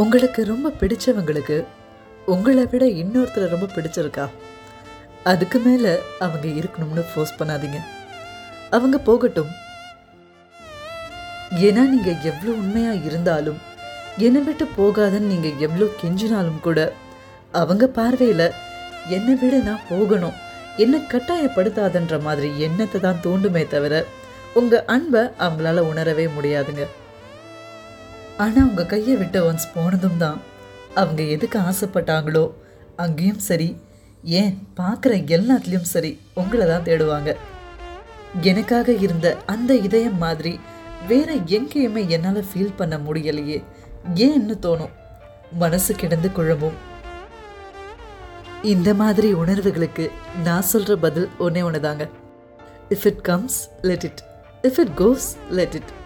உங்களுக்கு ரொம்ப பிடிச்சவங்களுக்கு உங்களை விட இன்னொருத்தரை ரொம்ப பிடிச்சிருக்கா? அதுக்கு மேலே அவங்க இருக்கணும்னு ஃபோர்ஸ் பண்ணாதீங்க. அவங்க போகட்டும். ஏன்னா நீங்கள் எவ்வளோ உண்மையாக இருந்தாலும் என்னை விட்டு போகாதன்னு நீங்கள் எவ்வளோ கெஞ்சினாலும் கூட அவங்க பார்வையில் என்னை விட நான் போகணும் என்னை கட்டாயப்படுத்தாதன்ற மாதிரி எண்ணத்தை தான் தூண்டுமே தவிர உங்கள் அன்பை அவங்களால உணரவே முடியாதுங்க. ஆனால் உங்கள் கையை விட்டு ஒன்ஸ் போனதும் தான். அவங்க எதுக்கு ஆசைப்பட்டாங்களோ அங்கேயும் சரி. ஏன்? பார்க்குற எல்லாத்துலேயும் சரி. உங்களை தான் தேடுவாங்க. எனக்காக இருந்த அந்த இதயம் மாதிரி வேற எங்கேயுமே என்னால் ஃபீல் பண்ண முடியலையே. ஏன்னு தோணும். மனசு கிடந்து குழம்பும். இந்த மாதிரி உணர்வுகளுக்கு நான் சொல்கிற பதில் ஒன்றே ஒன்று தாங்க if it comes let it if it goes let it